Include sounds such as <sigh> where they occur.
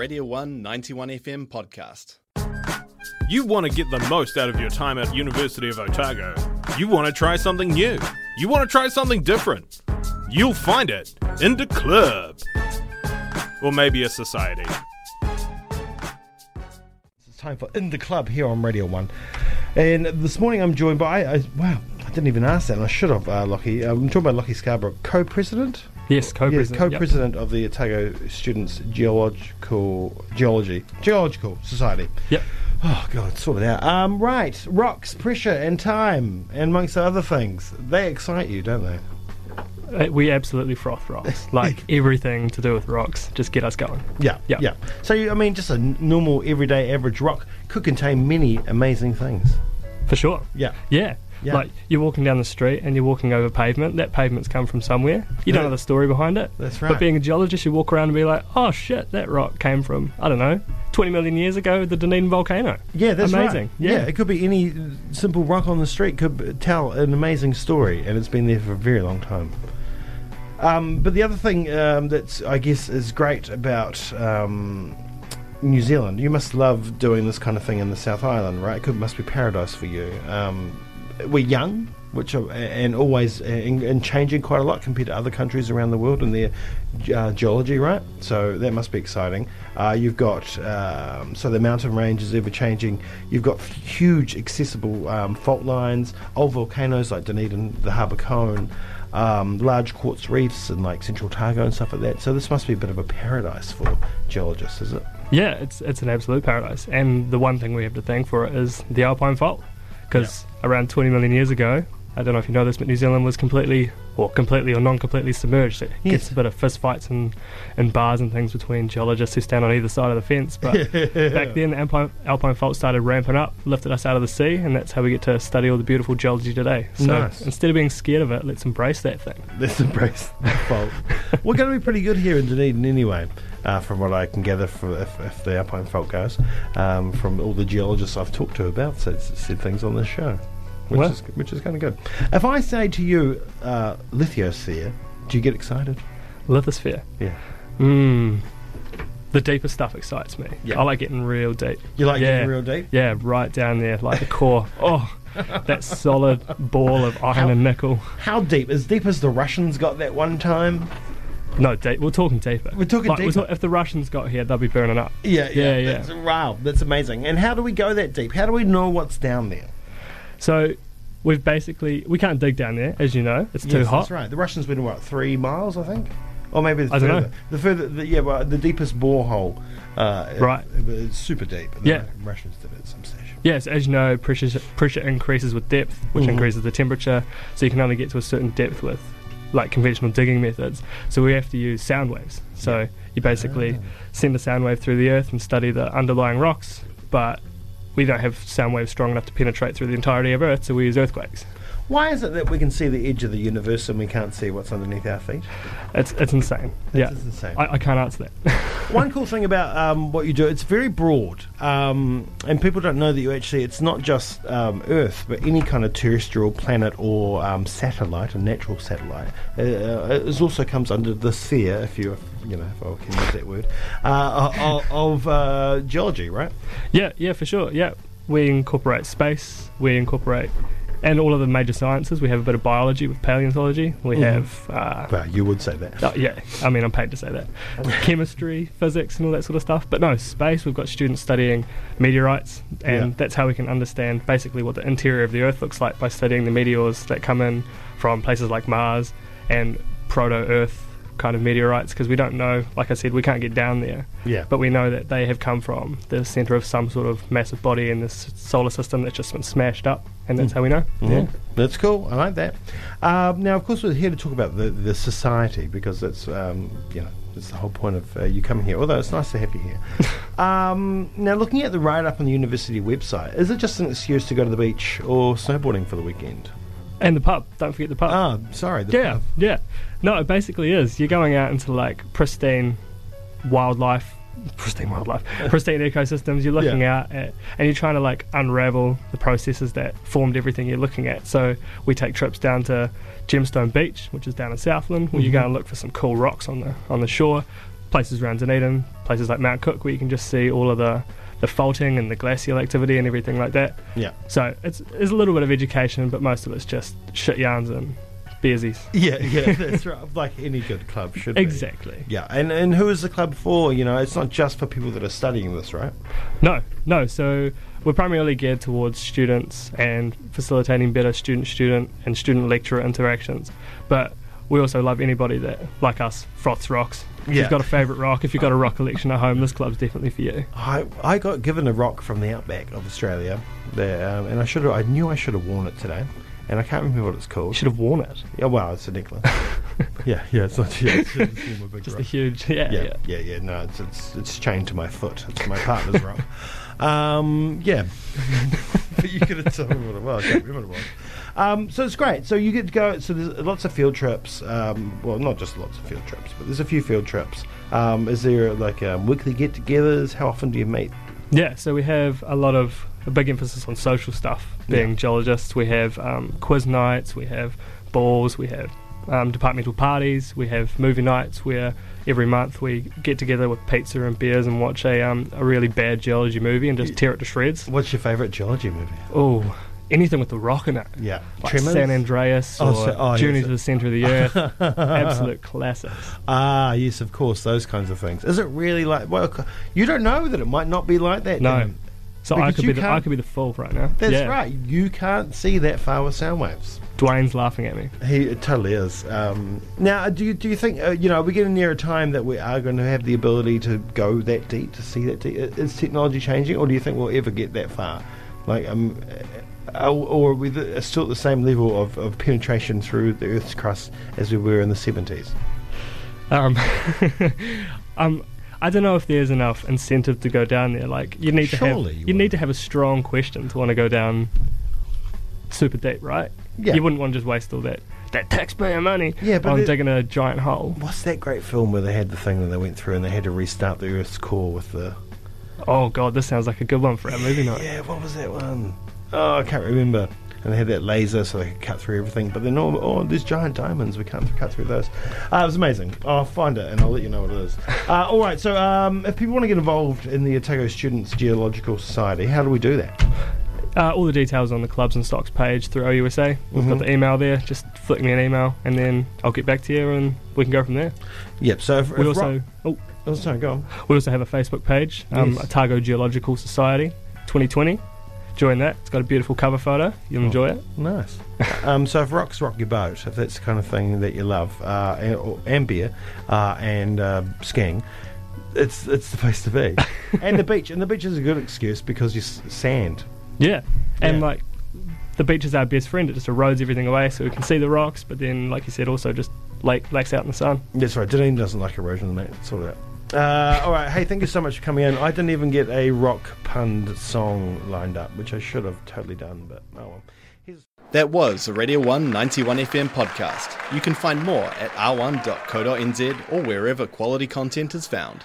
Radio 1 91 FM podcast. You want to get the most out of your time at University of Otago. You want to try something new. You want to try something different. You'll find it in the club. Or maybe a society. It's time for In the Club here on Radio 1. And this morning I'm joined by, I, wow, I didn't even ask that, and I should have, uh, Lockie. I'm talking about Lockie Scarborough, co president? Yes, co-president. co yep. of the Otago Students Geological Geology Geological Society. Yep. Oh god, sort it out. Um, right, rocks, pressure, and time, and amongst other things, they excite you, don't they? Uh, We absolutely froth rocks. <laughs> Like everything to do with rocks, just get us going. Yeah, Yeah. yeah. So I mean, just a normal, everyday, average rock could contain many amazing things. For sure. Yeah. Yeah. Yeah. Like you're walking down the street and you're walking over pavement. That pavement's come from somewhere. You don't Yeah. know the story behind it. That's right. But being a geologist, you walk around and be like, "Oh shit, that rock came from I don't know, 20 million years ago, the Dunedin volcano." Yeah, that's amazing. right. Yeah. it could be any simple rock on the street could tell an amazing story, and it's been there for a very long time. Um, but the other thing um, that's, I guess, is great about um, New Zealand, you must love doing this kind of thing in the South Island, right? It could, must be paradise for you. Um, we're young, which are, and always and, and changing quite a lot compared to other countries around the world in their uh, geology, right? So that must be exciting. Uh, you've got um, so the mountain range is ever changing. You've got huge accessible um, fault lines, old volcanoes like Dunedin, the Harbour Cone. Um, large quartz reefs and like Central Otago and stuff like that. So this must be a bit of a paradise for geologists, is it? Yeah, it's it's an absolute paradise. And the one thing we have to thank for it is the Alpine Fault, because around 20 million years ago, I don't know if you know this, but New Zealand was completely, or completely or non-completely submerged. It Yes. gets a bit of fist fights and, and bars and things between geologists who stand on either side of the fence. But <laughs> back then, the Alpine, Alpine Fault started ramping up, lifted us out of the sea, and that's how we get to study all the beautiful geology today. So Nice. instead of being scared of it, let's embrace that thing. Let's embrace the fault. <laughs> We're going to be pretty good here in Dunedin anyway, uh, from what I can gather from if, if the Alpine fault goes, um, from all the geologists I've talked to about said, said things on this show, which Well- is which is kind of good. If I say to you, uh, lithosphere, do you get excited? Lithosphere. Yeah. Mmm. The deeper stuff excites me. Yeah. I like getting real deep. You like yeah. getting real deep? Yeah, right down there, like the core. <laughs> Oh, that solid ball of iron How- and nickel. How deep? As deep as the Russians got that one time? No, deep. We're talking deeper. We're talking Like, deeper. talk- if the Russians got here, they'll be burning up. Yeah, Yeah, yeah. That's, wow, that's amazing. And how do we go that deep? How do we know what's down there? So we've basically we can't dig down there, as you know. It's too hot. That's right. The Russians went what three miles, I think, or maybe the I don't further. know. The further, the, yeah, well, the deepest borehole. Uh, Right. It, it was super deep. the Yeah. Russians did it at some stage. Yes, as you know, pressure pressure increases with depth, which Mhm. increases the temperature. So you can only get to a certain depth with like conventional digging methods. So we have to use sound waves. So you basically Ah. send a sound wave through the earth and study the underlying rocks, but we don't have sound waves strong enough to penetrate through the entirety of Earth, so we use earthquakes. Why is it that we can see the edge of the universe and we can't see what's underneath our feet? It's it's insane. yeah, It's insane. I, I can't answer that. <laughs> One cool thing about um, what you do, it's very broad, um, and people don't know that you actually, it's not just um, Earth, but any kind of terrestrial planet or um, satellite, a natural satellite. Uh, uh, it also comes under the sphere, if you, you know, if I can use that word, uh, of, of uh, geology, right? yeah, yeah, for sure. Yeah, we incorporate space. We incorporate. And all of the major sciences. We have a bit of biology with paleontology. We Mhm. have uh, Well, you would say that. Oh, yeah, I mean, I'm paid to say that. <laughs> Chemistry, physics, and all that sort of stuff. But no, space, we've got students studying meteorites, and Yeah. that's how we can understand basically what the interior of the Earth looks like by studying the meteors that come in from places like Mars and proto Earth kind of meteorites, because we don't know, like I said, we can't get down there. Yeah. But we know that they have come from the center of some sort of massive body in this solar system that's just been smashed up, and that's Mm. how we know. Yeah, that's cool. I like that. Um, now, of course, we're here to talk about the, the society because that's um, you know that's the whole point of uh, you coming here. Although it's nice to have you here. <laughs> um, now, looking at the write up on the university website, is it just an excuse to go to the beach or snowboarding for the weekend? And the pub, don't forget the pub. Ah, sorry. The Yeah, yeah. No, it basically is. You're going out into like pristine wildlife, pristine wildlife, <laughs> pristine ecosystems. You're looking Yeah. out at, and you're trying to like unravel the processes that formed everything you're looking at. So we take trips down to Gemstone Beach, which is down in Southland, where you Mhm. go and look for some cool rocks on the on the shore. places around Dunedin, places like Mount Cook, where you can just see all of the the faulting and the glacial activity and everything like that. Yeah. So it's it's a little bit of education, but most of it's just shit yarns and beersies. <laughs> Yeah, yeah, that's right. Like any good club should be. Exactly. Yeah, and and who is the club for? You know, it's not just for people that are studying this, right? No, no. So we're primarily geared towards students and facilitating better student-student and student-lecturer interactions. But we also love anybody that, like us, froths rocks. If Yeah. you've got a favourite rock, if you've got a rock collection at home, this club's definitely for you. I I got given a rock from the outback of Australia, there, um, and I should. I knew I should have worn it today, and I can't remember what it's You called. should have worn it. Yeah, well, it's a necklace. <laughs> yeah, yeah, it's not. Yeah, it's, it's a big Just rock. a huge, yeah, yeah, yeah. yeah, yeah, No, it's it's it's chained to my foot. It's my partner's <laughs> rock. Um, yeah, but <laughs> you could have told me what it was. I can't remember what it was. Um, so it's great. So you get to go. So there's lots of field trips. Um, well, not just lots of field trips, but there's a few field trips. Um, is there like um, weekly get-togethers? How often do you meet? Yeah, so we have a lot of a big emphasis on social stuff. Being Yeah. geologists, we have um, quiz nights, we have balls, we have um, departmental parties, we have movie nights where every month we get together with pizza and beers and watch a um, a really bad geology movie and just tear it to shreds. What's your favourite geology movie? Oh, anything with the rock in it. Yeah, Like Tremors? San Andreas Oh, or so- oh, Journey yes. to the Centre of the Earth. <laughs> Absolute classics. Ah, yes, of course, those kinds of things. Is it really like? Well, you don't know that it might not be like that. No. Dan. So I could be the I could be the fool right now. That's Yeah. right. You can't see that far with sound waves. Dwayne's laughing at me. He totally is. Um, now, do you do you think uh, you know we're getting near a time that we are going to have the ability to go that deep to see that deep? Is technology changing, or do you think we'll ever get that far? Like, um, uh, or are we the, still at the same level of, of penetration through the Earth's crust as we were in the seventies? Um, <laughs> um, I don't know if there's enough incentive to go down there. Like you need to have you you need to have a strong question to want to go down super deep, right? Yeah. You wouldn't want to just waste all that that taxpayer money Yeah, but on it- digging a giant hole. What's that great film where they had the thing that they went through and they had to restart the Earth's core with the Oh god, this sounds like a good one for our movie night. Yeah, what was that one? Oh, I can't remember. And they had that laser so they could cut through everything. But then, oh, oh there's giant diamonds. We can't cut through those. Uh, it was amazing. I'll find it and I'll let you know what it is. <laughs> Uh, all right, so um, if people want to get involved in the Otago Students Geological Society, how do we do that? Uh, all the details on the clubs and socs page through OUSA. We've Mhm. got the email there. Just flick me an email and then I'll get back to you and we can go from there. Yep, so if, We if also oh, oh, sorry, go on. we also have a Facebook page, um, Yes. Otago Geological Society 2020. Join that. It's got a beautiful cover photo. You'll Oh. enjoy it. Nice. um, so if rocks rock your boat, if that's the kind of thing that you love, uh, and, or, and beer, uh, and uh, skiing, it's it's the place to be. <laughs> and the beach, and the beach is a good excuse because you s- sand. Yeah, and Yeah. like the beach is our best friend. It just erodes everything away, so we can see the rocks. But then, like you said, also just lake lakes out in the sun. That's right. Dunedin doesn't like erosion, The mate. Sort it out. Uh, all right. Hey, thank you so much for coming in. I didn't even get a rock pund song lined up, which I should have totally done, but oh well. Here's- That was a Radio 1 91 FM podcast. You can find more at r1.co.nz or wherever quality content is found.